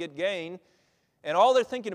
get gain, and all they're thinking